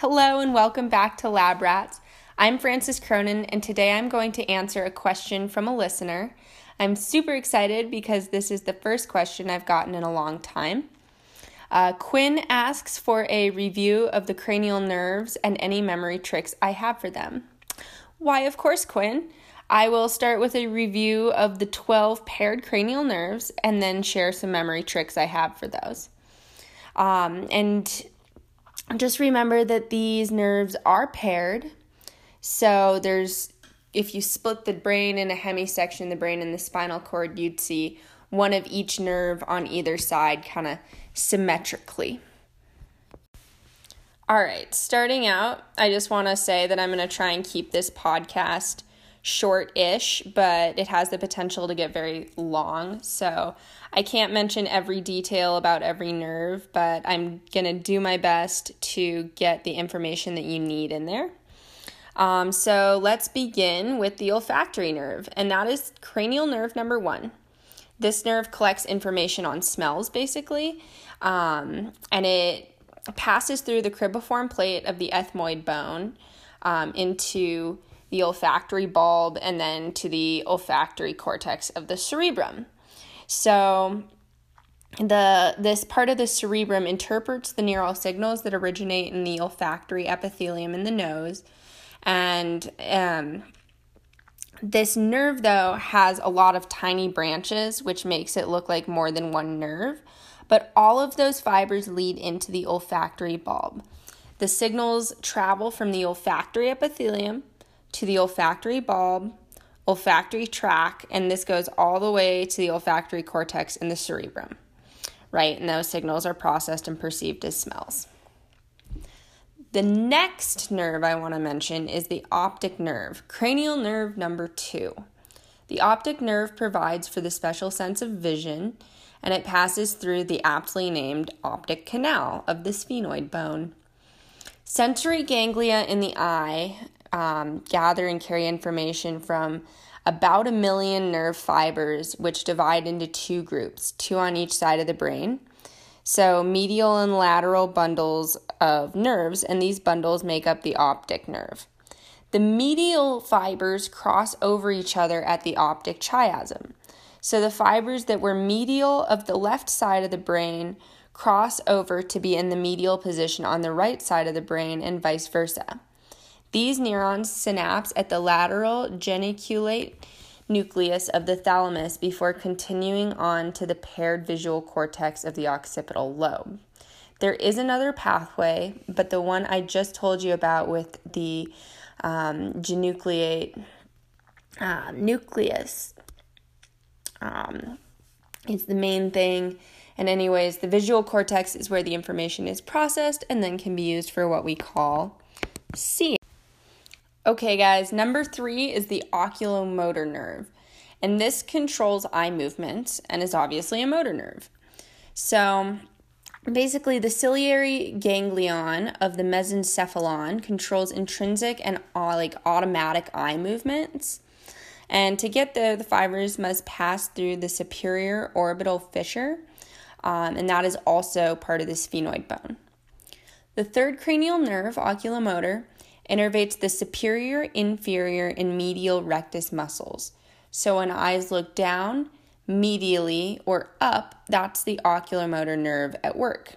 Hello and welcome back to Lab Rats. I'm Frances Cronin, and today I'm going to answer a question from a listener. I'm super excited because this is the first question I've gotten in a long time. Uh, Quinn asks for a review of the cranial nerves and any memory tricks I have for them. Why, of course, Quinn. I will start with a review of the 12 paired cranial nerves and then share some memory tricks I have for those. Um, and just remember that these nerves are paired. So there's if you split the brain in a hemisection, the brain and the spinal cord, you'd see one of each nerve on either side kind of symmetrically. All right, starting out, I just want to say that I'm going to try and keep this podcast short ish, but it has the potential to get very long. So I can't mention every detail about every nerve, but I'm going to do my best to get the information that you need in there. Um, so let's begin with the olfactory nerve, and that is cranial nerve number one. This nerve collects information on smells basically, um, and it passes through the cribriform plate of the ethmoid bone um, into the olfactory bulb, and then to the olfactory cortex of the cerebrum. So, the this part of the cerebrum interprets the neural signals that originate in the olfactory epithelium in the nose, and um, this nerve though has a lot of tiny branches, which makes it look like more than one nerve. But all of those fibers lead into the olfactory bulb. The signals travel from the olfactory epithelium to the olfactory bulb, olfactory tract, and this goes all the way to the olfactory cortex in the cerebrum, right? And those signals are processed and perceived as smells. The next nerve I want to mention is the optic nerve, cranial nerve number two. The optic nerve provides for the special sense of vision and it passes through the aptly named optic canal of the sphenoid bone. Sensory ganglia in the eye um, gather and carry information from about a million nerve fibers, which divide into two groups, two on each side of the brain. So, medial and lateral bundles of nerves, and these bundles make up the optic nerve. The medial fibers cross over each other at the optic chiasm. So, the fibers that were medial of the left side of the brain cross over to be in the medial position on the right side of the brain, and vice versa. These neurons synapse at the lateral geniculate nucleus of the thalamus before continuing on to the paired visual cortex of the occipital lobe. There is another pathway, but the one I just told you about with the um, genucleate uh, nucleus um, is the main thing. And, anyways, the visual cortex is where the information is processed and then can be used for what we call seeing. Okay, guys, number three is the oculomotor nerve, and this controls eye movements and is obviously a motor nerve. So, basically, the ciliary ganglion of the mesencephalon controls intrinsic and uh, like automatic eye movements. And to get there, the fibers must pass through the superior orbital fissure, um, and that is also part of the sphenoid bone. The third cranial nerve, oculomotor, innervates the superior, inferior, and medial rectus muscles. So when eyes look down, medially, or up, that's the oculomotor nerve at work.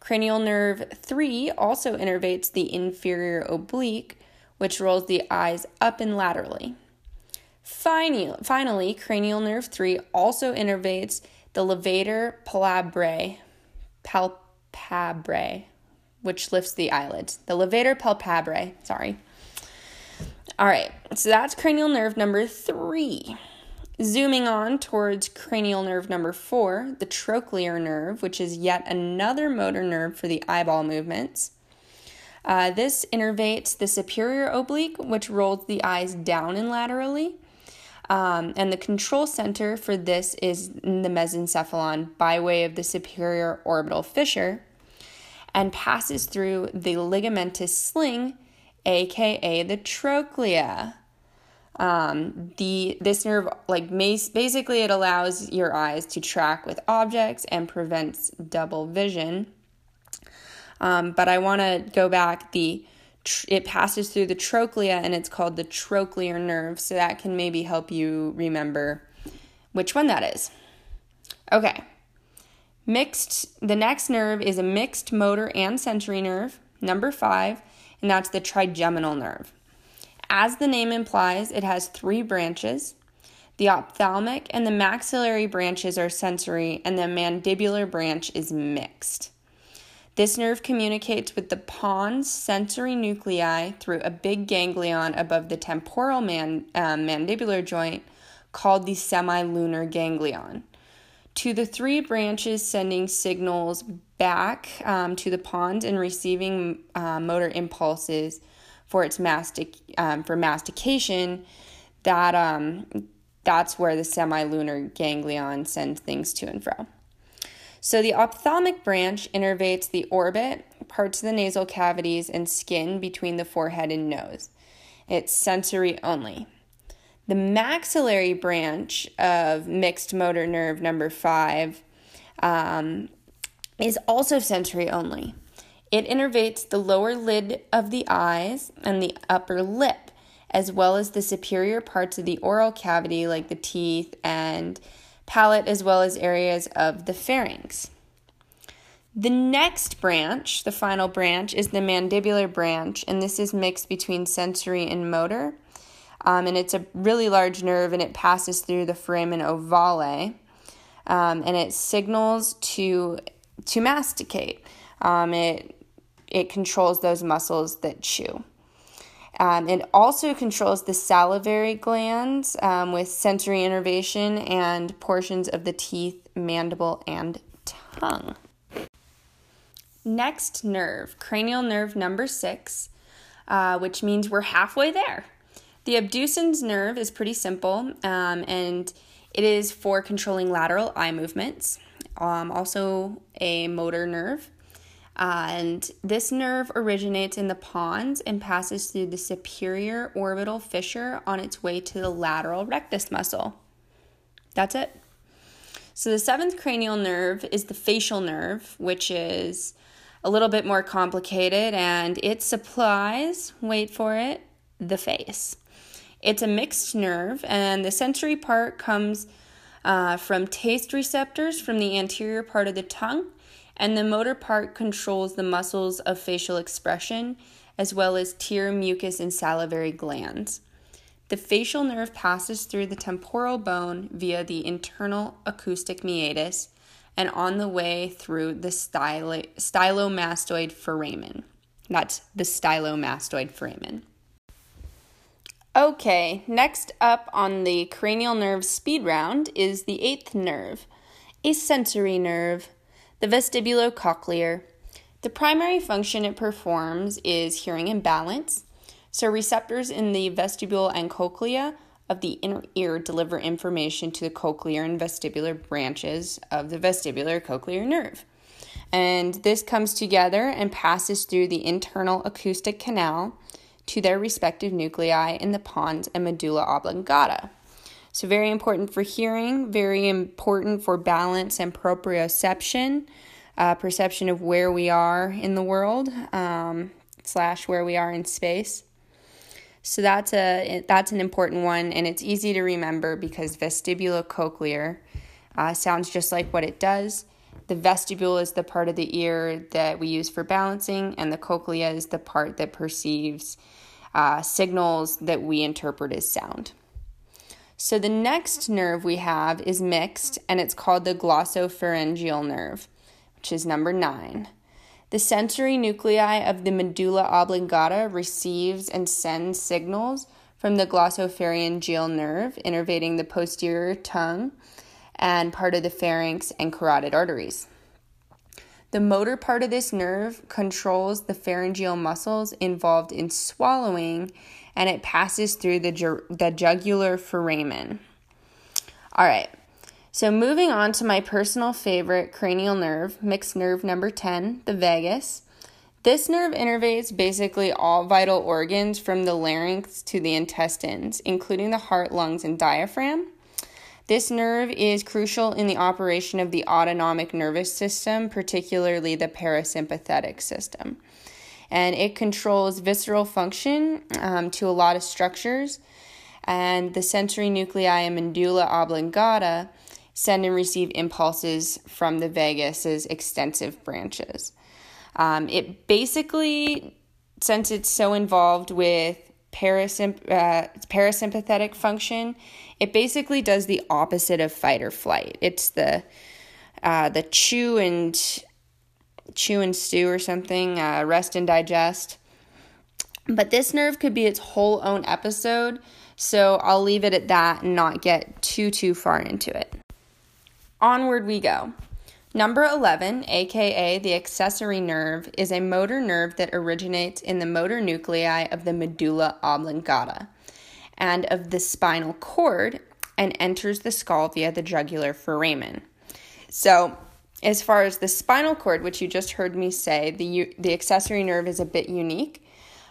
Cranial nerve 3 also innervates the inferior oblique, which rolls the eyes up and laterally. Finally, finally cranial nerve 3 also innervates the levator palpebrae, palpebrae, which lifts the eyelids. The levator palpebrae, sorry. All right, so that's cranial nerve number three. Zooming on towards cranial nerve number four, the trochlear nerve, which is yet another motor nerve for the eyeball movements. Uh, this innervates the superior oblique, which rolls the eyes down and laterally. Um, and the control center for this is the mesencephalon by way of the superior orbital fissure and passes through the ligamentous sling, aka the trochlea. Um, the this nerve like basically it allows your eyes to track with objects and prevents double vision. Um, but I want to go back. The it passes through the trochlea and it's called the trochlear nerve. So that can maybe help you remember which one that is. Okay. Mixed, the next nerve is a mixed motor and sensory nerve, number five, and that's the trigeminal nerve. As the name implies, it has three branches. The ophthalmic and the maxillary branches are sensory, and the mandibular branch is mixed. This nerve communicates with the pons sensory nuclei through a big ganglion above the temporal man, uh, mandibular joint called the semilunar ganglion. To the three branches sending signals back um, to the pons and receiving uh, motor impulses for its mastic um, for mastication, that um, that's where the semilunar ganglion sends things to and fro. So the ophthalmic branch innervates the orbit, parts of the nasal cavities, and skin between the forehead and nose. It's sensory only. The maxillary branch of mixed motor nerve number five um, is also sensory only. It innervates the lower lid of the eyes and the upper lip, as well as the superior parts of the oral cavity, like the teeth and palate, as well as areas of the pharynx. The next branch, the final branch, is the mandibular branch, and this is mixed between sensory and motor. Um, and it's a really large nerve, and it passes through the foramen ovale, um, and it signals to to masticate. Um, it it controls those muscles that chew. Um, it also controls the salivary glands um, with sensory innervation and portions of the teeth, mandible, and tongue. Next nerve, cranial nerve number six, uh, which means we're halfway there. The abducens nerve is pretty simple um, and it is for controlling lateral eye movements, um, also a motor nerve. Uh, and this nerve originates in the pons and passes through the superior orbital fissure on its way to the lateral rectus muscle. That's it. So, the seventh cranial nerve is the facial nerve, which is a little bit more complicated and it supplies, wait for it, the face. It's a mixed nerve, and the sensory part comes uh, from taste receptors from the anterior part of the tongue and the motor part controls the muscles of facial expression as well as tear, mucus, and salivary glands. The facial nerve passes through the temporal bone via the internal acoustic meatus and on the way through the stylo- stylomastoid foramen. That's the stylomastoid foramen. Okay, next up on the cranial nerve speed round is the eighth nerve, a sensory nerve the vestibulocochlear. The primary function it performs is hearing and balance. So, receptors in the vestibule and cochlea of the inner ear deliver information to the cochlear and vestibular branches of the vestibular cochlear nerve. And this comes together and passes through the internal acoustic canal to their respective nuclei in the pons and medulla oblongata. So, very important for hearing, very important for balance and proprioception, uh, perception of where we are in the world, um, slash where we are in space. So that's a that's an important one, and it's easy to remember because vestibulocochlear uh, sounds just like what it does. The vestibule is the part of the ear that we use for balancing, and the cochlea is the part that perceives uh, signals that we interpret as sound. So the next nerve we have is mixed, and it's called the glossopharyngeal nerve, which is number nine. The sensory nuclei of the medulla oblongata receives and sends signals from the glossopharyngeal nerve, innervating the posterior tongue and part of the pharynx and carotid arteries. The motor part of this nerve controls the pharyngeal muscles involved in swallowing and it passes through the, ju- the jugular foramen. All right, so moving on to my personal favorite cranial nerve, mixed nerve number 10, the vagus. This nerve innervates basically all vital organs from the larynx to the intestines, including the heart, lungs, and diaphragm. This nerve is crucial in the operation of the autonomic nervous system, particularly the parasympathetic system. And it controls visceral function um, to a lot of structures. And the sensory nuclei and medulla oblongata send and receive impulses from the vagus's extensive branches. Um, it basically, since it's so involved with parasymp- uh, parasympathetic function, it basically does the opposite of fight or flight. It's the uh, the chew and chew and stew or something, uh, rest and digest. But this nerve could be its whole own episode, so I'll leave it at that and not get too too far into it. Onward we go. Number 11, aka the accessory nerve, is a motor nerve that originates in the motor nuclei of the medulla oblongata and of the spinal cord and enters the skull via the jugular foramen. So, as far as the spinal cord, which you just heard me say, the, the accessory nerve is a bit unique.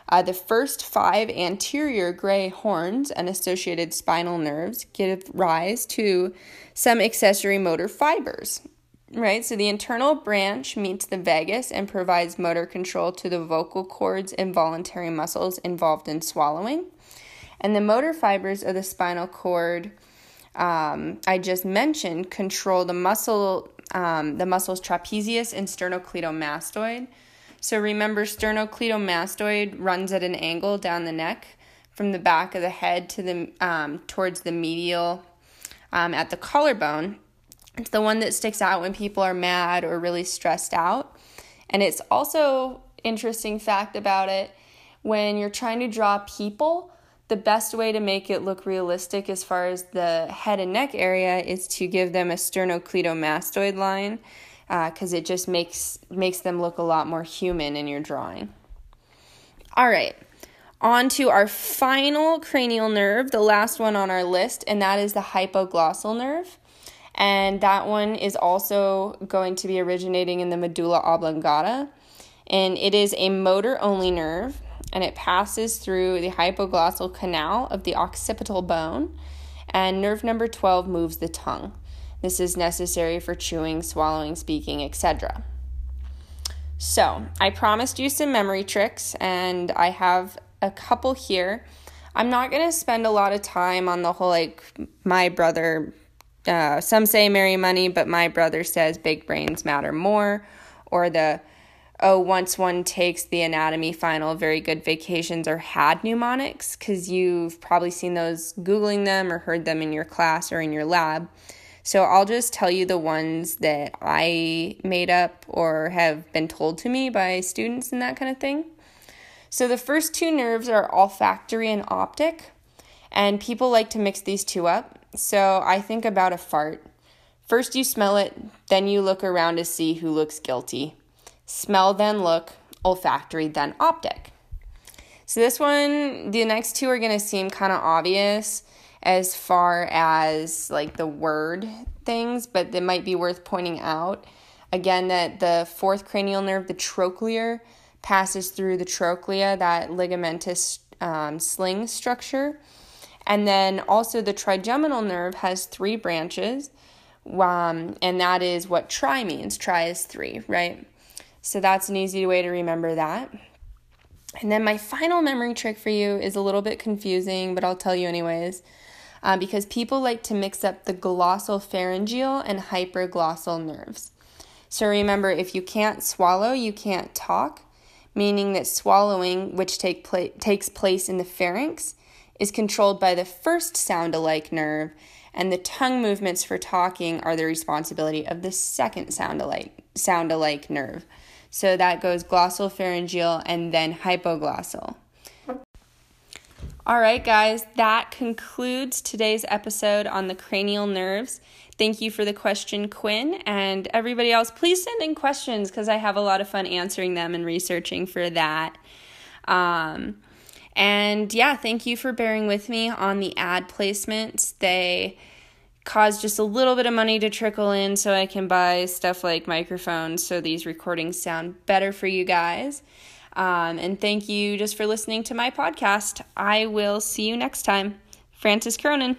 Uh, the first five anterior gray horns and associated spinal nerves give rise to some accessory motor fibers. Right, so the internal branch meets the vagus and provides motor control to the vocal cords and voluntary muscles involved in swallowing. And the motor fibers of the spinal cord um, I just mentioned control the muscle, um, the muscles trapezius and sternocleidomastoid. So remember, sternocleidomastoid runs at an angle down the neck from the back of the head to the um, towards the medial um, at the collarbone. It's the one that sticks out when people are mad or really stressed out. And it's also interesting fact about it when you're trying to draw people the best way to make it look realistic as far as the head and neck area is to give them a sternocleidomastoid line because uh, it just makes makes them look a lot more human in your drawing. All right, on to our final cranial nerve, the last one on our list, and that is the hypoglossal nerve. And that one is also going to be originating in the medulla oblongata. And it is a motor only nerve and it passes through the hypoglossal canal of the occipital bone, and nerve number 12 moves the tongue. This is necessary for chewing, swallowing, speaking, etc. So, I promised you some memory tricks, and I have a couple here. I'm not going to spend a lot of time on the whole, like, my brother, uh, some say marry money, but my brother says big brains matter more, or the oh, once one takes the anatomy final, very good vacations or had mnemonics, because you've probably seen those Googling them or heard them in your class or in your lab. So I'll just tell you the ones that I made up or have been told to me by students and that kind of thing. So the first two nerves are olfactory and optic, and people like to mix these two up. So I think about a fart. First you smell it, then you look around to see who looks guilty smell, then look, olfactory, then optic. So this one, the next two are going to seem kind of obvious as far as like the word things, but it might be worth pointing out again that the fourth cranial nerve, the trochlear, passes through the trochlea, that ligamentous um, sling structure. And then also the trigeminal nerve has three branches, um, and that is what tri means. Tri is three, right? So that's an easy way to remember that. And then my final memory trick for you is a little bit confusing, but I'll tell you anyways. Uh, because people like to mix up the glossopharyngeal and hyperglossal nerves. So remember, if you can't swallow, you can't talk, meaning that swallowing, which take pla- takes place in the pharynx, is controlled by the first sound alike nerve, and the tongue movements for talking are the responsibility of the second sound alike sound alike nerve. So that goes glossopharyngeal and then hypoglossal. All right, guys, that concludes today's episode on the cranial nerves. Thank you for the question, Quinn. And everybody else, please send in questions because I have a lot of fun answering them and researching for that. Um, and yeah, thank you for bearing with me on the ad placements. They cause just a little bit of money to trickle in so I can buy stuff like microphones so these recordings sound better for you guys. Um, and thank you just for listening to my podcast. I will see you next time. Frances Cronin.